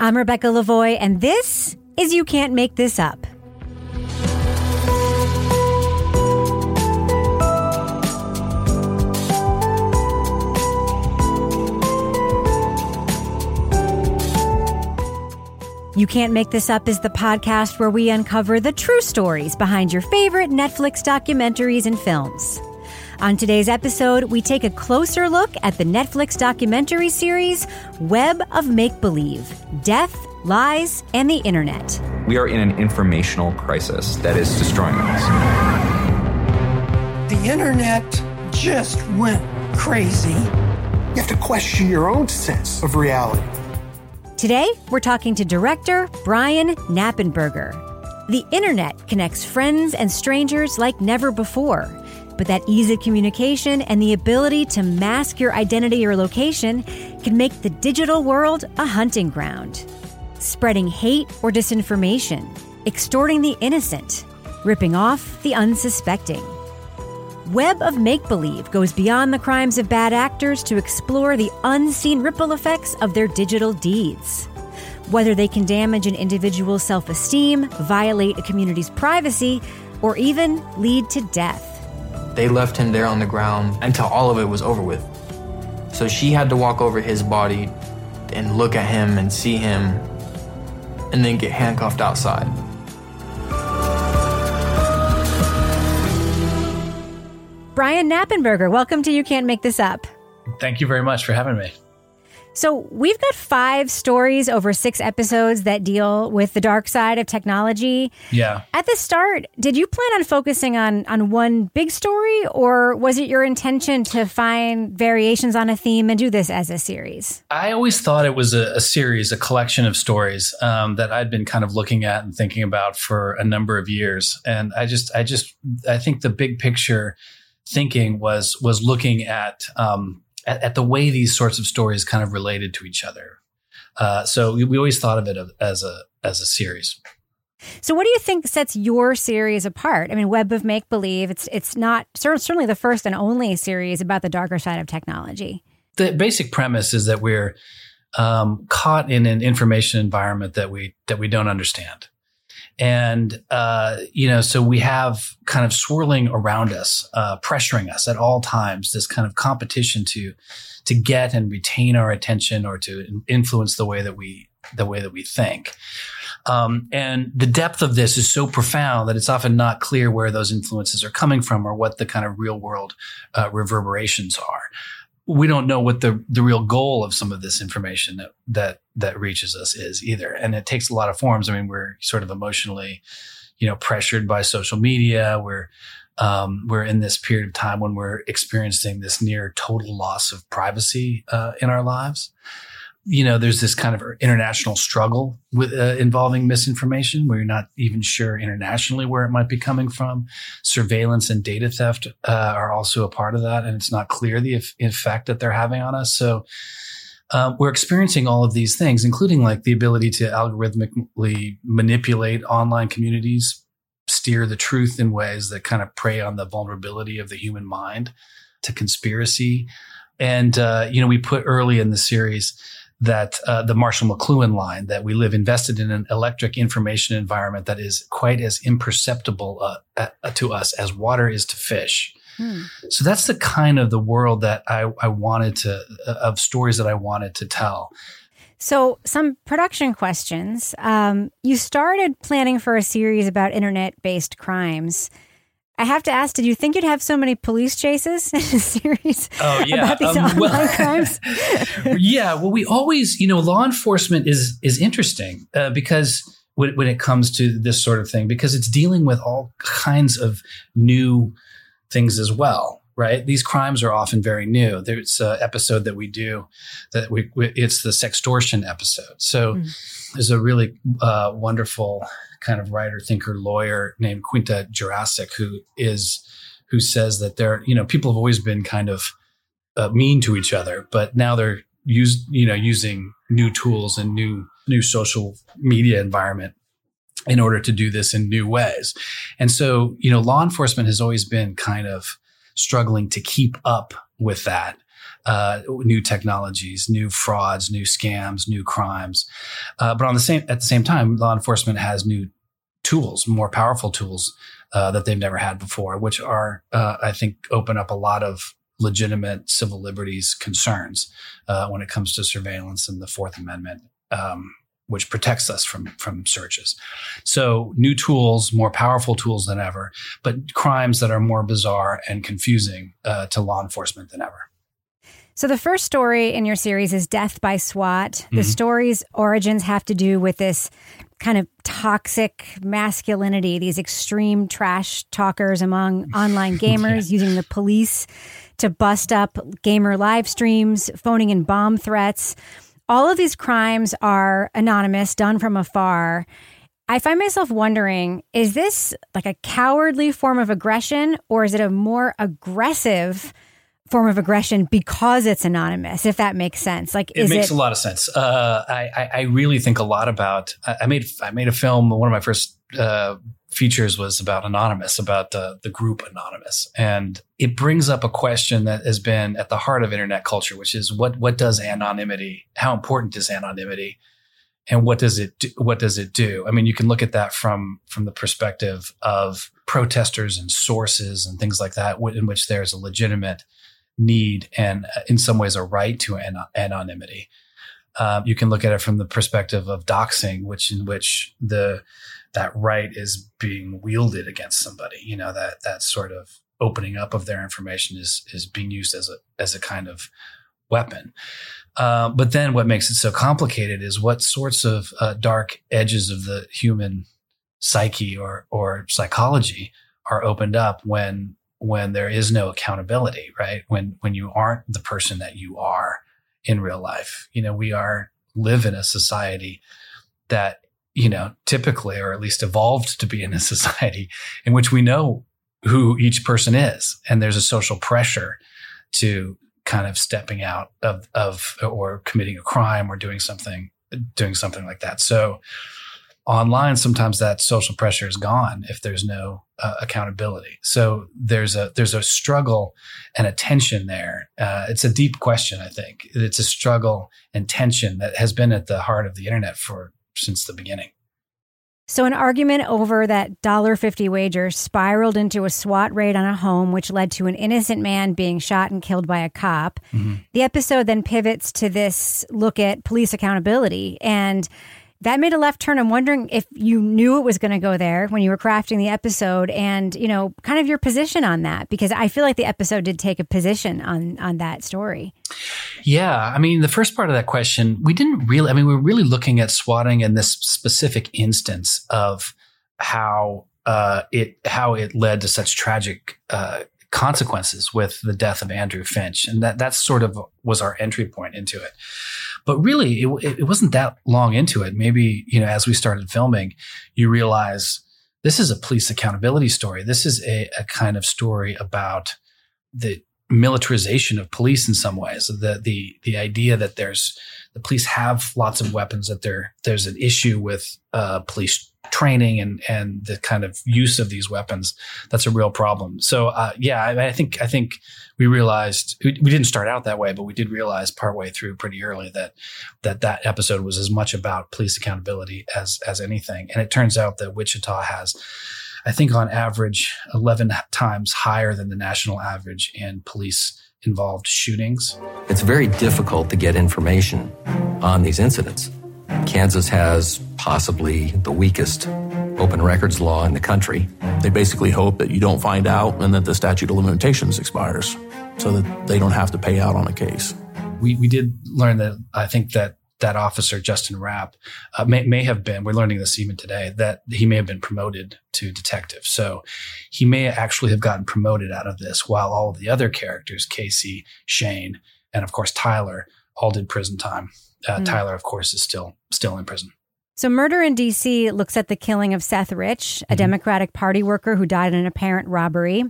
I'm Rebecca Lavoie, and this is You Can't Make This Up. You Can't Make This Up is the podcast where we uncover the true stories behind your favorite Netflix documentaries and films. On today's episode, we take a closer look at the Netflix documentary series Web of Make Believe Death, Lies, and the Internet. We are in an informational crisis that is destroying us. The internet just went crazy. You have to question your own sense of reality. Today, we're talking to director Brian Knappenberger. The internet connects friends and strangers like never before, but that ease of communication and the ability to mask your identity or location can make the digital world a hunting ground. Spreading hate or disinformation, extorting the innocent, ripping off the unsuspecting. Web of Make Believe goes beyond the crimes of bad actors to explore the unseen ripple effects of their digital deeds. Whether they can damage an individual's self esteem, violate a community's privacy, or even lead to death. They left him there on the ground until all of it was over with. So she had to walk over his body and look at him and see him and then get handcuffed outside. Brian Knappenberger, welcome to You Can't Make This Up. Thank you very much for having me. So, we've got five stories over six episodes that deal with the dark side of technology. Yeah. At the start, did you plan on focusing on, on one big story, or was it your intention to find variations on a theme and do this as a series? I always thought it was a, a series, a collection of stories um, that I'd been kind of looking at and thinking about for a number of years. And I just, I just, I think the big picture thinking was was looking at um, at, at, the way these sorts of stories kind of related to each other. Uh, so we, we, always thought of it as a as a series. So, what do you think sets your series apart? I mean, Web of Make Believe. It's it's not certainly the first and only series about the darker side of technology. The basic premise is that we're um, caught in an information environment that we that we don't understand. And, uh, you know, so we have kind of swirling around us, uh, pressuring us at all times, this kind of competition to, to get and retain our attention or to influence the way that we, the way that we think. Um, and the depth of this is so profound that it's often not clear where those influences are coming from or what the kind of real world uh, reverberations are we don't know what the the real goal of some of this information that that that reaches us is either. And it takes a lot of forms. I mean we're sort of emotionally you know pressured by social media. We're um, we're in this period of time when we're experiencing this near total loss of privacy uh, in our lives. You know, there's this kind of international struggle with uh, involving misinformation. Where you're not even sure internationally where it might be coming from. Surveillance and data theft uh, are also a part of that, and it's not clear the effect that they're having on us. So uh, we're experiencing all of these things, including like the ability to algorithmically manipulate online communities, steer the truth in ways that kind of prey on the vulnerability of the human mind to conspiracy. And uh, you know, we put early in the series that uh, the Marshall McLuhan line that we live invested in an electric information environment that is quite as imperceptible uh, to us as water is to fish. Hmm. So that's the kind of the world that I, I wanted to uh, of stories that I wanted to tell. So, some production questions. Um, you started planning for a series about internet based crimes. I have to ask, did you think you'd have so many police chases in a series oh, yeah. about these um, online well, crimes? yeah, well, we always, you know, law enforcement is is interesting uh, because when, when it comes to this sort of thing, because it's dealing with all kinds of new things as well right? These crimes are often very new. There's an episode that we do that we, we it's the sextortion episode. So mm. there's a really uh, wonderful kind of writer, thinker, lawyer named Quinta Jurecic who is who says that there, you know, people have always been kind of uh, mean to each other, but now they're use you know using new tools and new new social media environment in order to do this in new ways. And so, you know, law enforcement has always been kind of struggling to keep up with that. uh, new technologies, new frauds, new scams, new crimes. Uh, but on the same at the same time, law enforcement has new tools, more powerful tools uh, that they've never had before, which are uh, I think open up a lot of legitimate civil liberties concerns uh, when it comes to surveillance and the Fourth Amendment. Um, which protects us from from searches. So new tools, more powerful tools than ever, but crimes that are more bizarre and confusing uh, to law enforcement than ever. So the first story in your series is Death by SWAT. Mm-hmm. The story's origins have to do with this kind of toxic masculinity, these extreme trash talkers among online gamers yeah. using the police to bust up gamer live streams, phoning in bomb threats. All of these crimes are anonymous, done from afar. I find myself wondering is this like a cowardly form of aggression or is it a more aggressive form of aggression because it's anonymous, if that makes sense. Like, it makes it- a lot of sense. Uh, I, I, really think a lot about. I made I made a film. One of my first uh, features was about anonymous, about uh, the group anonymous, and it brings up a question that has been at the heart of internet culture, which is what what does anonymity? How important is anonymity? And what does it do, what does it do? I mean, you can look at that from from the perspective of protesters and sources and things like that, in which there's a legitimate need and uh, in some ways a right to an- anonymity. Um, you can look at it from the perspective of doxing, which in which the that right is being wielded against somebody. You know that that sort of opening up of their information is is being used as a as a kind of weapon. Uh, but then what makes it so complicated is what sorts of uh, dark edges of the human psyche or or psychology are opened up when when there is no accountability, right? When when you aren't the person that you are in real life. You know, we are live in a society that, you know, typically or at least evolved to be in a society in which we know who each person is. And there's a social pressure to kind of stepping out of of or committing a crime or doing something doing something like that. So online sometimes that social pressure is gone if there's no uh, accountability. So there's a there's a struggle and a tension there. Uh, it's a deep question i think. It's a struggle and tension that has been at the heart of the internet for since the beginning so an argument over that $1.50 wager spiraled into a SWAT raid on a home, which led to an innocent man being shot and killed by a cop. Mm-hmm. The episode then pivots to this look at police accountability. And that made a left turn. I'm wondering if you knew it was going to go there when you were crafting the episode and, you know, kind of your position on that because I feel like the episode did take a position on on that story. Yeah, I mean, the first part of that question, we didn't really I mean, we are really looking at swatting in this specific instance of how uh, it how it led to such tragic uh, consequences with the death of Andrew Finch, and that that sort of was our entry point into it. But really, it, it wasn't that long into it. Maybe, you know, as we started filming, you realize this is a police accountability story. This is a, a kind of story about the militarization of police in some ways. The the the idea that there's the police have lots of weapons, that there there's an issue with uh, police training and and the kind of use of these weapons that's a real problem. So uh, yeah I, I, think i think we realized we, we, didn't start out that way but we did realize partway through pretty early that that that episode was as much about police accountability as as anything. And it turns out that wichita has i think on average 11 times higher than the national average in police involved shootings. It's very difficult to get information on these incidents Kansas has possibly the weakest open records law in the country. They basically hope that you don't find out and that the statute of limitations expires so that they don't have to pay out on a case. We, we did learn that I think that that officer, Justin Rapp, uh, may, may have been, we're learning this even today, that he may have been promoted to detective. So he may actually have gotten promoted out of this while all of the other characters, Casey, Shane, and of course Tyler, all did prison time. Uh, mm. Tyler, of course, is still still in prison. So, Murder in DC looks at the killing of Seth Rich, a mm-hmm. Democratic Party worker who died in an apparent robbery.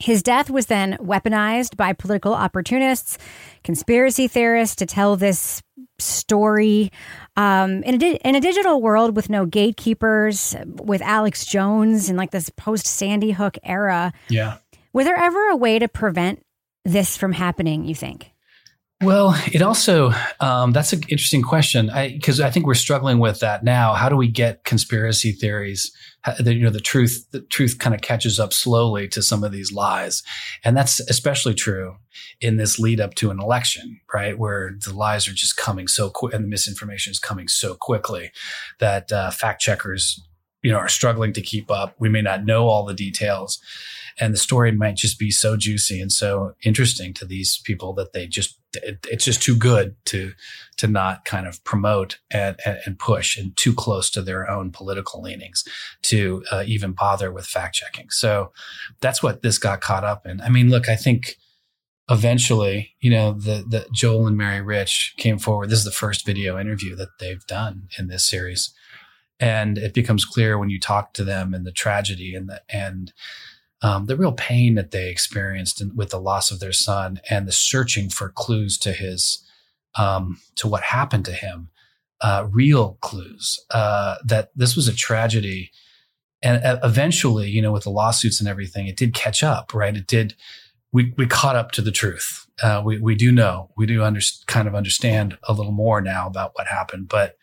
His death was then weaponized by political opportunists, conspiracy theorists to tell this story. Um, in, a di- in a digital world with no gatekeepers, with Alex Jones and like this post Sandy Hook era. Yeah. Was there ever a way to prevent this from happening, you think? Well, it also um, that's an interesting question because I, I, think we're struggling with that now. How do we get conspiracy theories? The, you know, the truth the truth kind of catches up slowly to some of these lies, and that's especially true in this lead up to an election, right? Where the lies are just coming so quick and the misinformation is coming so quickly that uh, fact checkers, you know, are struggling to keep up. We may not know all the details, and the story might just be so juicy and so interesting to these people that they just it, it's just too good to to not kind of promote and, and, push and too close to their own political leanings to uh, even bother with fact checking. So that's what this got caught up in. I mean, look, I think eventually, you know, the the Joel and Mary Rich came forward. This is the first video interview that they've done in this series. And it becomes clear when you talk to them and the tragedy and the and um, the real pain that they experienced with the loss of their son and the searching for clues to his um, to what happened to him, uh, real clues uh, that this was a tragedy. And uh, eventually, you know, with the lawsuits and everything, it did catch up, right? It did. We we caught up to the truth. Uh, we we do know, we do under, kind of understand a little more now about what happened, but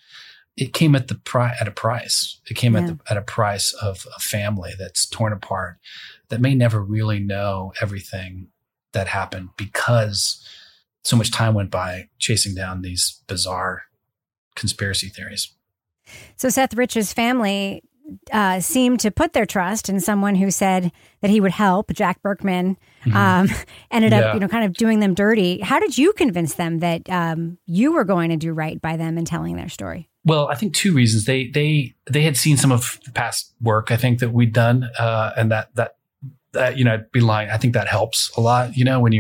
it came at the pri- at a price. It came yeah. at the, at a price of a family that's torn apart, that may never really know everything that happened because so much time went by chasing down these bizarre conspiracy theories. So Seth Rich's family uh, seemed to put their trust in someone who said that he would help. Jack Burkman mm-hmm. um, ended yeah. up, you know, kind of doing them dirty. How did you convince them that um, you were going to do right by them and telling their story? Well, I think two reasons. They they they had seen some of the past work I think that we'd done, uh, and that that that, you know, be lying. I think that helps a lot, you know, when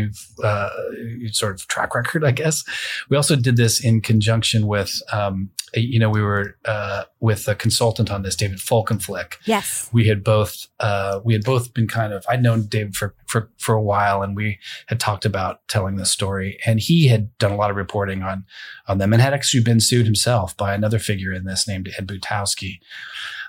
uh, you sort of track record, I guess. We also did this in conjunction with, um, you know, we were, uh, with a consultant on this, David Folkenflik. Yes. We had both, uh, we had both been kind of, I'd known David for, for, for a while and we had talked about telling this story and he had done a lot of reporting on, on them and had actually been sued himself by another figure in this named Ed Butowsky.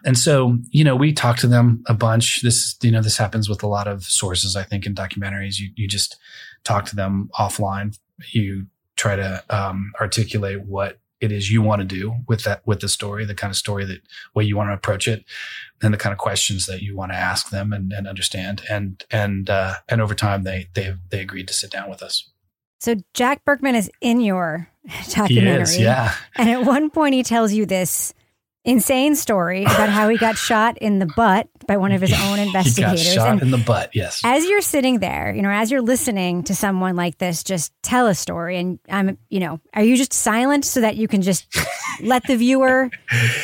And so, you know, we talked to them a bunch. This, you know, this happens with a lot of sources, I think, in documentaries. You, you just talk to them offline. You try to um, articulate what it is you want to do with that, with the story, the kind of story that way you want to approach it and the kind of questions that you want to ask them and, and understand. And, and, uh, and over time, they, they, they agreed to sit down with us. So Jack Burkman is in your documentary. Is, yeah. And at one point he tells you this insane story about how he got shot in the butt by one of his own investigators. he got shot and in the butt, yes. As you're sitting there, you know, as you're listening to someone like this just tell a story, and I'm, you know, are you just silent so that you can just let the viewer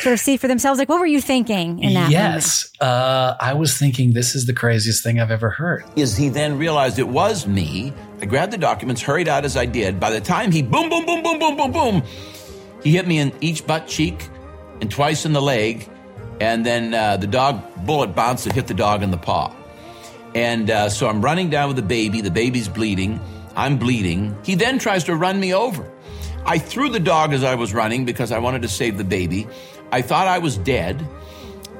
sort of see for themselves? Like, what were you thinking in that yes, uh, I was thinking this is the craziest thing I've ever heard. Is he then realized it was me? I grabbed the documents, hurried out as I did. By the time he boom, boom, boom, boom, boom, boom, boom, he hit me in each butt cheek and twice in the leg, and then uh, the dog bullet bounced and hit the dog in the paw. And uh, so I'm running down with the baby. The baby's bleeding. I'm bleeding. He then tries to run me over. I threw the dog as I was running because I wanted to save the baby. I thought I was dead.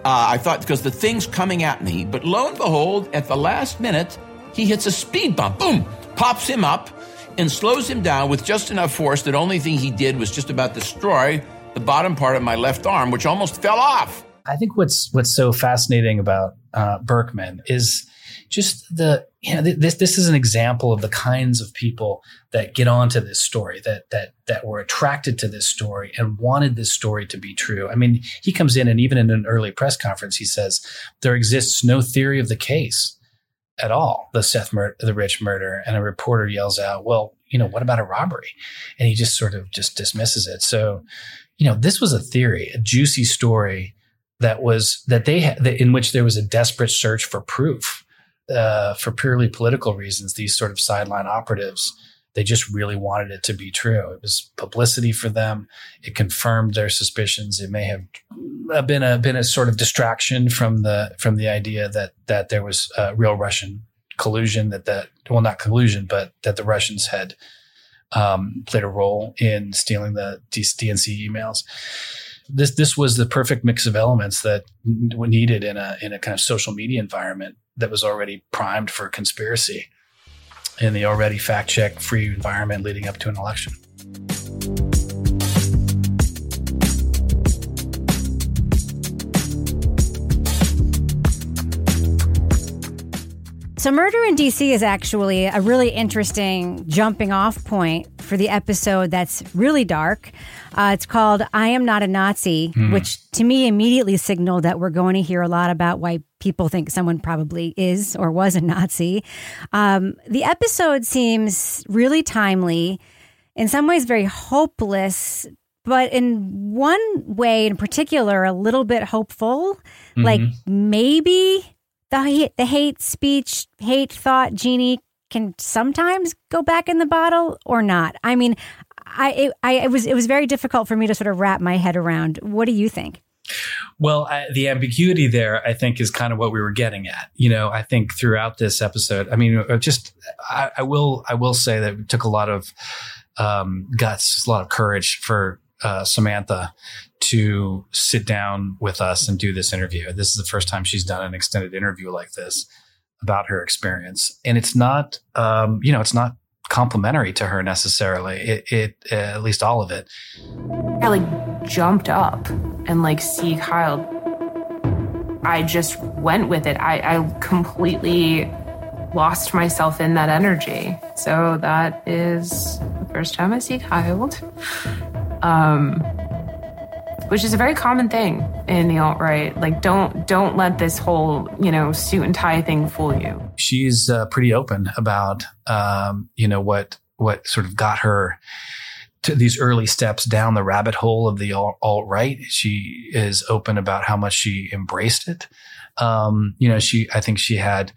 Uh, I thought because the thing's coming at me, but lo and behold, at the last minute, he hits a speed bump. Boom! Pops him up and slows him down with just enough force that only thing he did was just about destroy the bottom part of my left arm, which almost fell off. I think what's what's so fascinating about uh, Burkman is just the you know this this is an example of the kinds of people that get onto this story that that that were attracted to this story and wanted this story to be true. I mean, he comes in and even in an early press conference, he says there exists no theory of the case at all, the Seth mur- the Rich murder, and a reporter yells out, "Well, you know, what about a robbery?" And he just sort of just dismisses it. So you know, this was a theory, a juicy story that was that they had, in which there was a desperate search for proof uh, for purely political reasons. These sort of sideline operatives, they just really wanted it to be true. It was publicity for them. It confirmed their suspicions. It may have been a been a sort of distraction from the from the idea that that there was a real Russian collusion. That that well, not collusion, but that the Russians had um, played a role in stealing the DNC emails. This this was the perfect mix of elements that were needed in a in a kind of social media environment that was already primed for conspiracy. in the already fact check free environment leading up to an election. So, Murder in DC is actually a really interesting jumping off point for the episode that's really dark. Uh, it's called I Am Not a Nazi, Hmm. which to me immediately signaled that we're going to hear a lot about why people think someone probably is or was a Nazi. Um, the episode seems really timely, in some ways, very hopeless. But in one way in particular, a little bit hopeful. Like Mhm. maybe the hate, the hate speech, hate thought genie can sometimes go back in the bottle or not. I mean, I it, I it was it was very difficult for me to sort of wrap my head around. What do you think? Well, I, the ambiguity there, I think, is kind of what we were getting at. You know, I think throughout this episode, I mean, uh, just I, I will I will say that it took a lot of um, guts, a lot of courage for uh, Samantha to sit down with us and do this interview. This is the first time she's done an extended interview like this about her experience, and it's not, um, you know, it's not complimentary to her necessarily. It, it uh, at least all of it. I like jumped up and like see Kyle. I just went with it. I, I completely lost myself in that energy. So that is the first time I see Kyle. Um, which is a very common thing in the alt right. Like, don't don't let this whole you know suit and tie thing fool you. she's uh, pretty open about um, you know what what sort of got her to these early steps down the rabbit hole of the alt right. She is open about how much she embraced it. Um, you know, she I think she had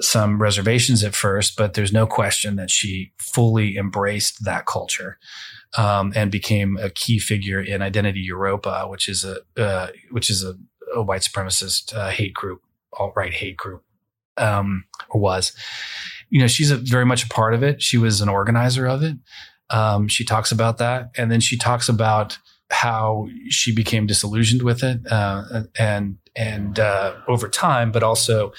some reservations at first, but there's no question that she fully embraced that culture. Um, and became a key figure in Identity Europa, which is a uh, which is a, a white supremacist uh, hate group, alt right hate group um, or was. You know, she's a, very much a part of it. She was an organizer of it. Um, she talks about that, and then she talks about how she became disillusioned with it, uh, and and uh, over time, but also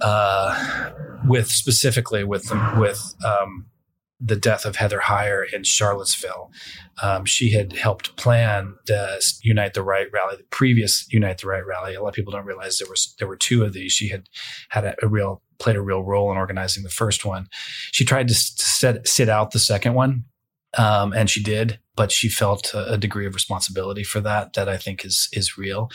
uh, with specifically with with um, the death of Heather Heyer in Charlottesville. Um, she had helped plan the Unite the Right rally, the previous Unite the Right rally. A lot of people don't realize there was there were two of these. She had had a, a real played a real role in organizing the first one. She tried to set, sit out the second one, um, and she did, but she felt a, a degree of responsibility for that that I think is is real.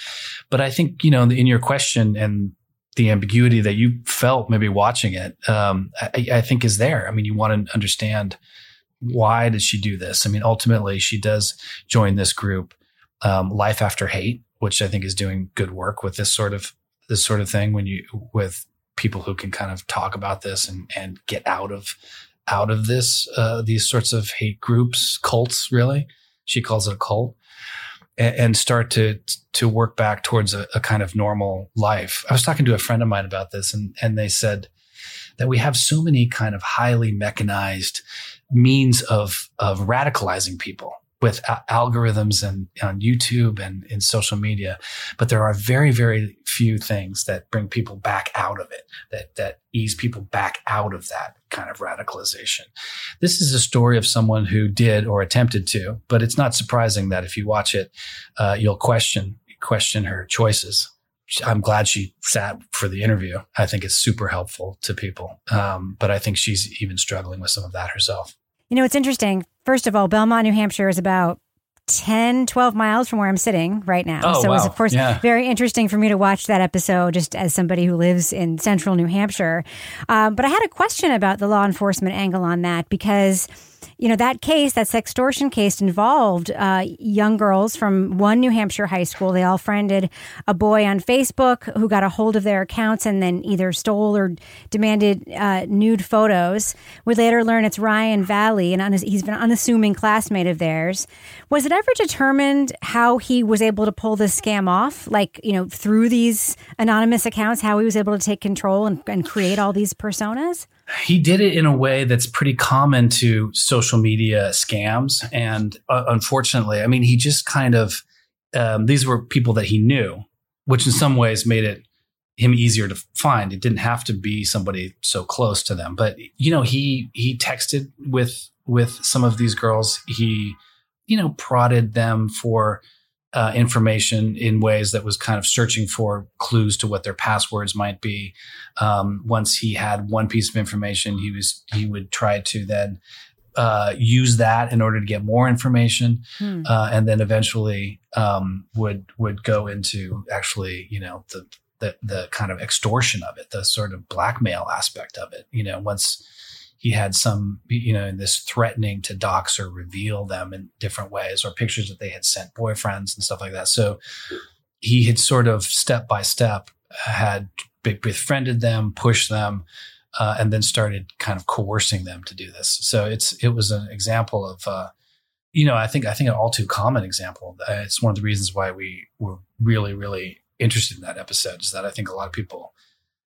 But I think you know in your question and the ambiguity that you felt maybe watching it, um, I, I think is there. I mean, you want to understand why did she do this? I mean, ultimately, she does join this group, um, Life After Hate, which I think is doing good work with this sort of this sort of thing. When you with people who can kind of talk about this and and get out of out of this uh, these sorts of hate groups, cults. Really, she calls it a cult and, and start to to work back towards a, a kind of normal life. I was talking to a friend of mine about this, and and they said that we have so many kind of highly mechanized means of of radicalizing people with algorithms and on YouTube and in social media, but there are very very few things that bring people back out of it that that ease people back out of that kind of radicalization. This is a story of someone who did or attempted to, but it's not surprising that if you watch it, uh, you'll question question her choices. I'm glad she sat for the interview. I think it's super helpful to people. Um, but I think she's even struggling with some of that herself. You know, it's interesting. First of all, Belmont, New Hampshire is about 10, 12 miles from where I'm sitting right now. Oh, so it was, of course, Yeah. very interesting for me to watch that episode just as somebody who lives in central New Hampshire. Um, but I had a question about the law enforcement angle on that because. You know, that case, that sextortion case involved uh, young girls from one New Hampshire high school. They all friended a boy on Facebook who got a hold of their accounts and then either stole or demanded uh, nude photos. We later learn it's Ryan Vallee, and unass- he's been an unassuming classmate of theirs. Was it ever determined how he was able to pull this scam off? Like, you know, through these anonymous accounts, how he was able to take control and, and create all these personas? He did it in a way that's pretty common to social media scams. And uh, unfortunately, I mean, he just kind of, um, these were people that he knew, which in some ways made it him easier to find. It didn't have to be somebody so close to them, but you know, he he texted with with some of these girls. He you know prodded them for uh, information in ways that was kind of searching for clues to what their passwords might be. Um, once he had one piece of information, he was he would try to then uh, use that in order to get more information, hmm. uh, and then eventually um, would would go into actually, you know, the, the the kind of extortion of it, the sort of blackmail aspect of it. You know, once he had some, you know, in this threatening to dox or reveal them in different ways, or pictures that they had sent boyfriends and stuff like that. So he had sort of step by step had befriended them, pushed them, uh, and then started kind of coercing them to do this. So it's it was an example of, uh, you know, I think I think an all too common example. Uh, it's one of the reasons why we were really really interested in that episode is that I think a lot of people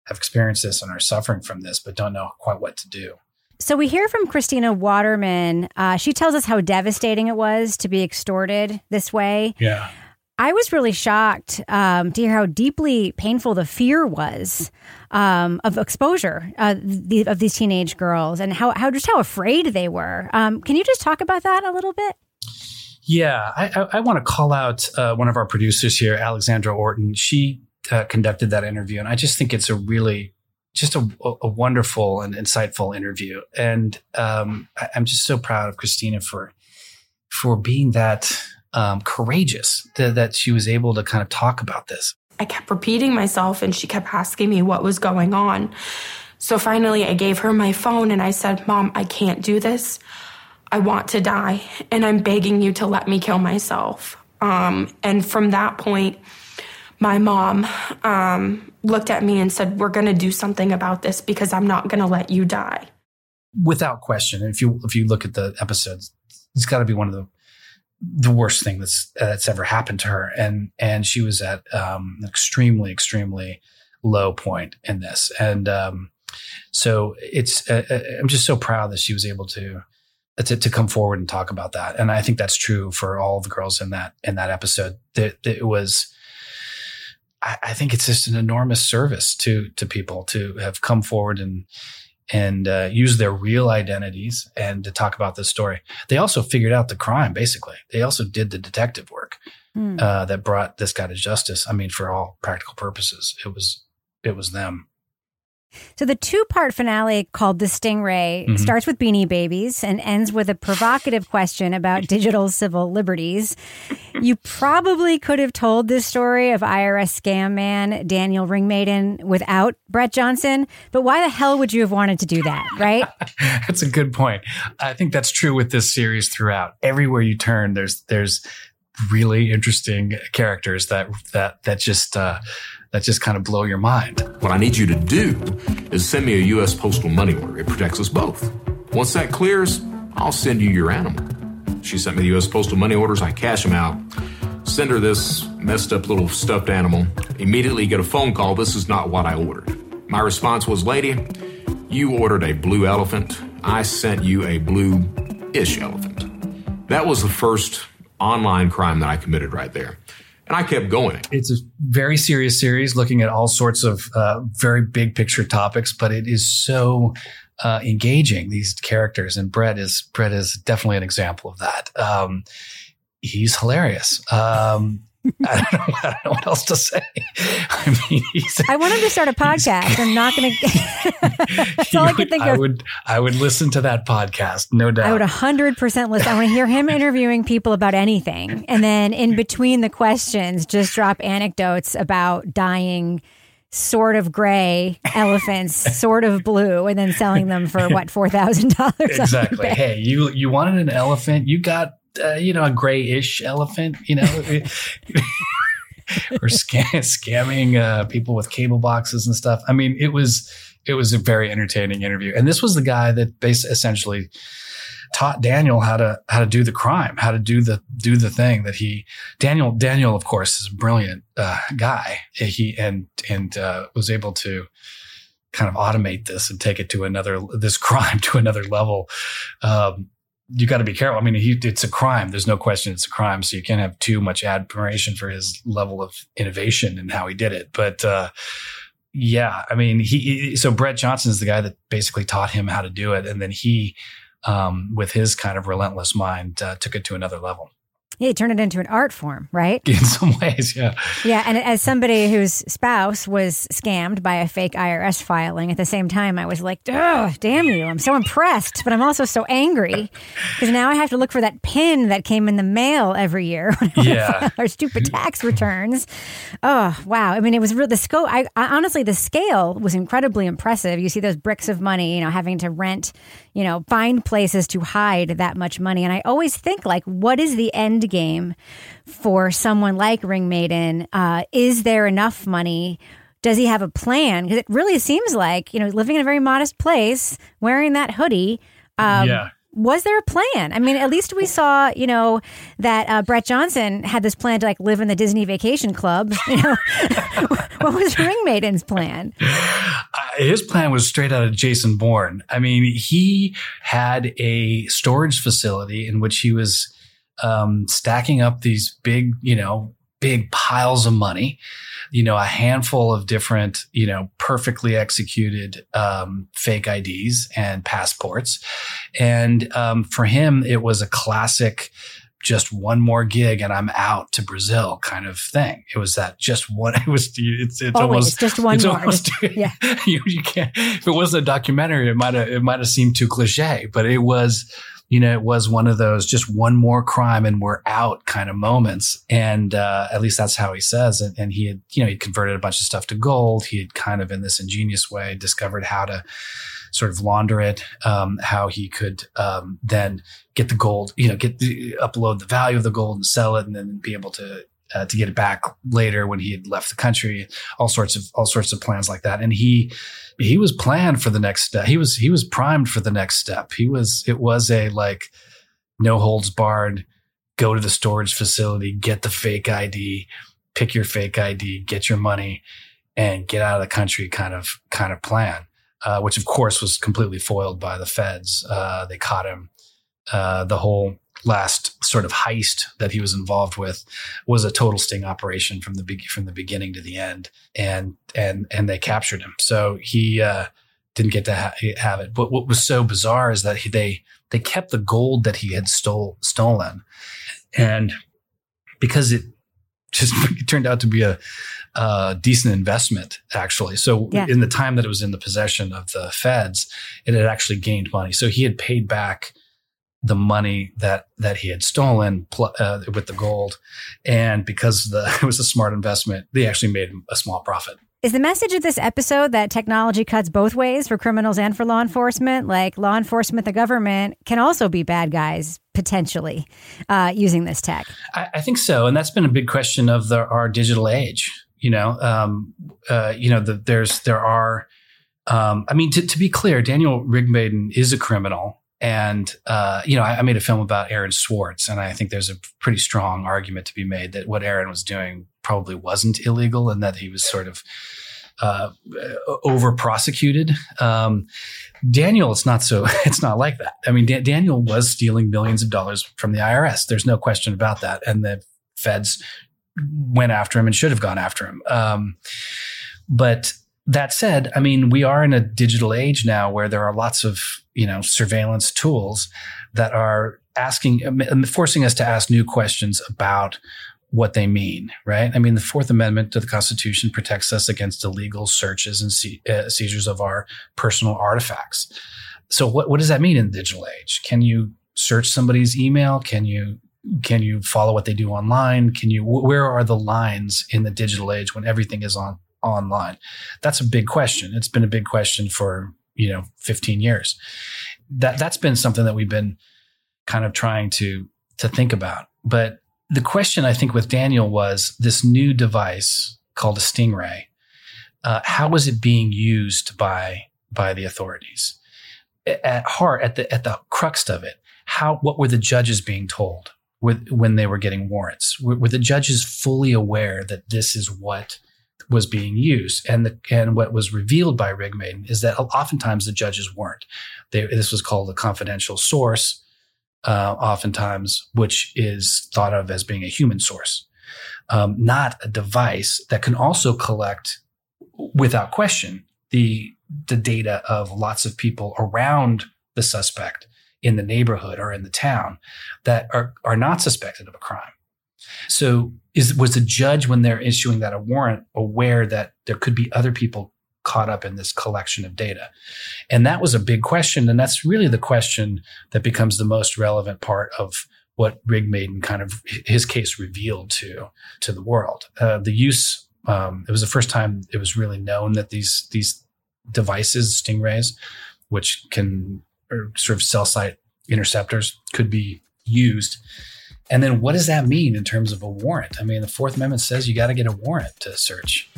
have experienced this and are suffering from this, but don't know quite what to do. So we hear from Christina Waterman. Uh, she tells us how devastating it was to be extorted this way. Yeah. I was really shocked um, to hear how deeply painful the fear was um, of exposure uh, the, of these teenage girls, and how, how just how afraid they were. Um, can you just talk about that a little bit? Yeah, I, I, I want to call out uh, one of our producers here, Alexandra Orton. She uh, conducted that interview, and I just think it's a really just a, a wonderful and insightful interview. And um, I, am just so proud of Christina for for being that um, courageous that, that she was able to kind of talk about this. I kept repeating myself and she kept asking me what was going on. So finally, I gave her my phone and I said, Mom, I can't do this. I want to die and I'm begging you to let me kill myself. Um, and from that point, my mom um, looked at me and said, We're going to do something about this because I'm not going to let you die. Without question. If you, if you look at the episodes, it's got to be one of the the worst thing that's that's ever happened to her and and she was at um, an extremely extremely low point in this and um, so it's uh, uh, i'm just so proud that she was able to, to to come forward and talk about that and i think that's true for all the girls in that in that episode that it was I, I think it's just an enormous service to to people to have come forward and and uh, use their real identities and to talk about this story. They also figured out the crime, basically. They also did the detective work mm. uh, that brought this guy to justice. I mean, for all practical purposes, it was it was them. So the two-part finale called The Stingray mm-hmm. starts with Beanie Babies and ends with a provocative question about digital civil liberties. You probably could have told this story of IRS scam man Daniel Rigmaiden without Brett Johnson, but why the hell would you have wanted to do that, right? that's a good point. I think that's true with this series throughout. Everywhere you turn, there's there's really interesting characters that that that just uh, that just kind of blow your mind. What I need you to do is send me a U.S. postal money order. It protects us both. Once that clears, I'll send you your animal. She sent me the U.S. postal money orders. I cash them out. Send her this messed up little stuffed animal. Immediately get a phone call. This is not what I ordered. My response was, Lady, you ordered a blue elephant. I sent you a blue ish elephant. That was the first online crime that I committed right there. And I kept going. It's a very serious series looking at all sorts of uh, very big picture topics, but it is so uh, engaging, these characters. And Brett is, Brett is definitely an example of that. Um, he's hilarious. Um, I don't, know, I don't know what else to say. I mean, I want him to start a podcast. I'm not going to. That's all I can think I of. Would, I would listen to that podcast, no doubt. I would 100% listen. I want to hear him interviewing people about anything. And then in between the questions, just drop anecdotes about dying sort of gray elephants, sort of blue, and then selling them for what, $4,000? Exactly. Hey, you, you wanted an elephant, you got uh, you know, a grayish elephant, you know, or scam- scamming uh, people with cable boxes and stuff. I mean, it was it was a very entertaining interview, and this was the guy that basically essentially taught Daniel how to how to do the crime, how to do the do the thing that he Daniel Daniel of course is a brilliant uh, guy. He and and uh, was able to kind of automate this and take it to another this crime to another level. Um, you got to be careful. I mean, he, it's a crime. There's no question it's a crime. So you can't have too much admiration for his level of innovation and how he did it. But, uh, yeah, I mean, he, so Brett Johnson is the guy that basically taught him how to do it, and then he, um, with his kind of relentless mind, uh, took it to another level. Yeah, he turned it into an art form, right? In some ways, yeah. Yeah, and as somebody whose spouse was scammed by a fake IRS filing, at the same time, I was like, "Oh, damn you!" I'm so impressed, but I'm also so angry because now I have to look for that pin that came in the mail every year Yeah. our stupid tax returns. Oh, wow! I mean, it was real. The scope. I, I honestly, the scale was incredibly impressive. You see those bricks of money, you know, having to rent, you know, find places to hide that much money, and I always think like, what is the end game for someone like Rigmaiden? Uh, is there enough money? Does he have a plan? Because it really seems like you know, living in a very modest place, wearing that hoodie. Um, Yeah. Was there a plan? I mean, at least we saw, you know, that uh, Brett Johnson had this plan to like live in the Disney Vacation Club. You know, what was Rigmaiden's plan? Uh, his plan was straight out of Jason Bourne. I mean, he had a storage facility in which he was um, stacking up these big, you know, big piles of money. You know, a handful of different, you know, perfectly executed um, fake IDs and passports. And um, for him, it was a classic just one more gig and I'm out to Brazil kind of thing. It was that just one. It was it's it's Always, almost just one it's more. almost- yeah. you, you can't. If it wasn't a documentary, it might have it might have seemed too cliche. But it was, you know, it was one of those just one more crime and we're out kind of moments. And uh, at least that's how he says it. And he had, you know, he converted a bunch of stuff to gold. He had kind of in this ingenious way discovered how to sort of launder it, um, how he could um, then get the gold, you know, get the, upload the value of the gold and sell it, and then be able to uh, to get it back later when he had left the country. All sorts of all sorts of plans like that, and he he was planned for the next step. He was he was primed for the next step. He was it was a like no holds barred. Go to the storage facility, get the fake ID, pick your fake ID, get your money, and get out of the country. Kind of kind of plan uh, which of course was completely foiled by the feds. Uh, they caught him. Uh, the whole last sort of heist that he was involved with was a total sting operation from the be- from the beginning to the end, and and and they captured him. So he uh, didn't get to ha- have it. But what was so bizarre is that he, they they kept the gold that he had stole stolen, and because it just it turned out to be a uh, decent investment, actually. So Yeah. in the time that it was in the possession of the feds, it had actually gained money. So he had paid back the money that that he had stolen uh, with the gold, and because the it was a smart investment, they actually made a small profit. Is the message of this episode that technology cuts both ways for criminals and for law enforcement? Like law enforcement, the government can also be bad guys potentially uh, using this tech. I, I think so, and that's been a big question of the, our digital age. You know, um, uh, you know, the, there's there are. Um, I mean, to, to be clear, Daniel Rigmaiden is a criminal, and uh, you know, I, I made a film about Aaron Swartz, and I think there's a pretty strong argument to be made that what Aaron was doing probably wasn't illegal, and that he was sort of uh, over prosecuted. Um, Daniel, it's not so. It's not like that. I mean, Da- Daniel was stealing millions of dollars from the IRS. There's no question about that, and the feds went after him and should have gone after him. Um, but that said, I mean, we are in a digital age now where there are lots of you know surveillance tools that are asking, forcing us to ask new questions about what they mean, right? I mean, the Fourth Amendment to the Constitution protects us against illegal searches and se- uh, seizures of our personal artifacts. So, what what does that mean in the digital age? Can you search somebody's email? Can you can you follow what they do online? Can you wh- where are the lines in the digital age when everything is on online? That's a big question. It's been a big question for you know 15 years. That that's been something that we've been kind of trying to to think about, but the question I think with Daniel was this new device called a Stingray. Uh, how was it being used by by the authorities? At heart, at the at the crux of it, how what were the judges being told with, when they were getting warrants? Were, were the judges fully aware that this is what was being used? And the and what was revealed by Rigmaiden is that oftentimes the judges weren't. They, this was called a confidential source uh, oftentimes, which is thought of as being a human source, um, not a device that can also collect without question, the the data of lots of people around the suspect in the neighborhood or in the town that are, are not suspected of a crime. So is was the judge when they're issuing that a warrant aware that there could be other people caught up in this collection of data? And that was a big question. And that's really the question that becomes the most relevant part of what Rigmaiden kind of his case revealed to to the world. Uh, the use um, it was the first time it was really known that these these devices, stingrays, which can or sort of cell site interceptors, could be used. And then what does that mean in terms of a warrant? I mean, the Fourth Amendment says you got to get a warrant to search.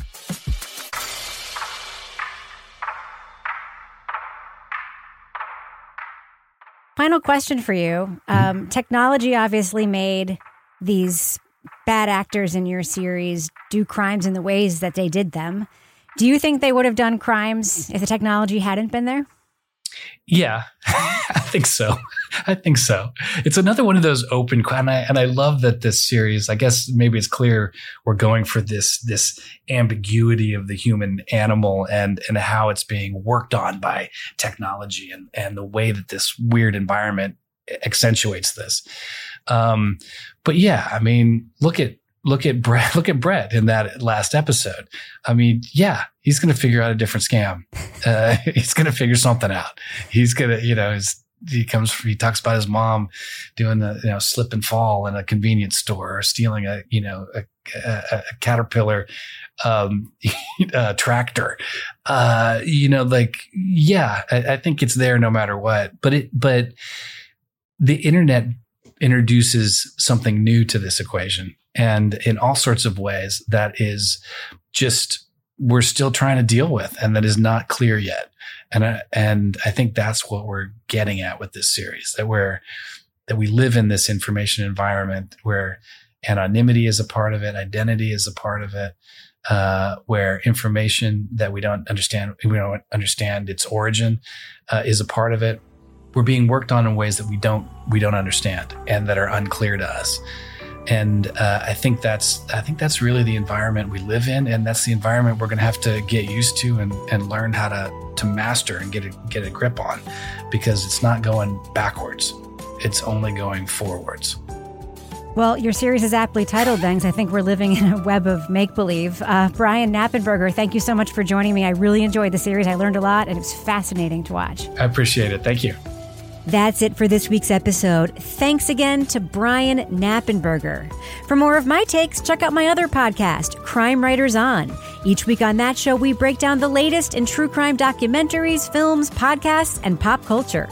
Final question for you. Um, technology obviously made these bad actors in your series do crimes in the ways that they did them. Do you think they would have done crimes if the technology hadn't been there? Yeah, I think so. I think so. It's another one of those open, and I and I love that this series. I guess maybe it's clear we're going for this this ambiguity of the human animal and and how it's being worked on by technology and and the way that this weird environment accentuates this. Um, but yeah, I mean, look at look at Brett, look at Brett in that last episode. I mean, yeah, he's going to figure out a different scam. Uh, he's going to figure something out. He's going to, you know, he comes, he talks about his mom doing the, you know, slip and fall in a convenience store or stealing a, you know, a, a, a caterpillar, um, tractor. Uh, you know, like, yeah, I, I think it's there no matter what, but it, but the internet introduces something new to this equation and in all sorts of ways that is just we're still trying to deal with and that is not clear yet. And I, and I think that's what we're getting at with this series that we're that we live in this information environment where anonymity is a part of it identity is a part of it uh, where information that we don't understand we don't understand its origin uh, is a part of it. We're being worked on in ways that we don't we don't understand and that are unclear to us and uh, I think that's I think that's really the environment we live in, and that's the environment we're going to have to get used to and, and learn how to to master and get a, get a grip on, because it's not going backwards; it's only going forwards. Well, your series is aptly titled, then, I think we're living in a web of make believe. Uh, Brian Knappenberger, thank you so much for joining me. I really enjoyed the series. I learned a lot, and it was fascinating to watch. I appreciate it. Thank you. That's it for this week's episode. Thanks again to Brian Knappenberger. For more of my takes, check out my other podcast, Crime Writers On. Each week on that show, we break down the latest in true crime documentaries, films, podcasts, and pop culture.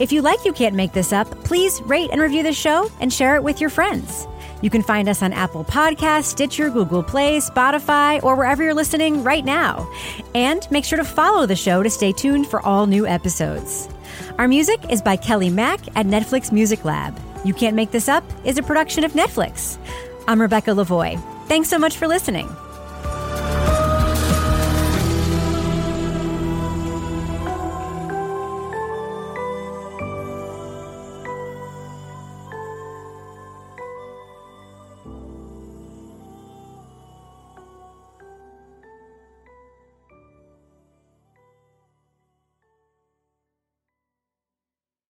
If you like You Can't Make This Up, please rate and review the show and share it with your friends. You can find us on Apple Podcasts, Stitcher, Google Play, Spotify, or wherever you're listening right now. And make sure to follow the show to stay tuned for all new episodes. Our music is by Kelly Mack at Netflix Music Lab. You Can't Make This Up is a production of Netflix. I'm Rebecca Lavoie. Thanks so much for listening.